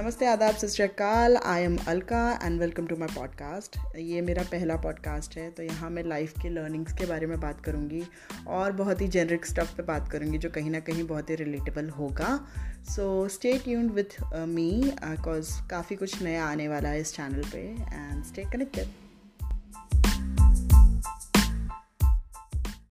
नमस्ते आदाब, सत I am Alka and welcome to my podcast ये मेरा पहला पॉडकास्ट है तो यहाँ मैं लाइफ के लर्निंग्स के बारे में बात करूँगी और बहुत ही जेनरिक स्टफ़ पे बात करूँगी जो कहीं ना कहीं बहुत ही रिलेटेबल होगा। So stay tuned with me because काफ़ी कुछ नया आने वाला है इस चैनल पे एंड स्टे कनेक्टेड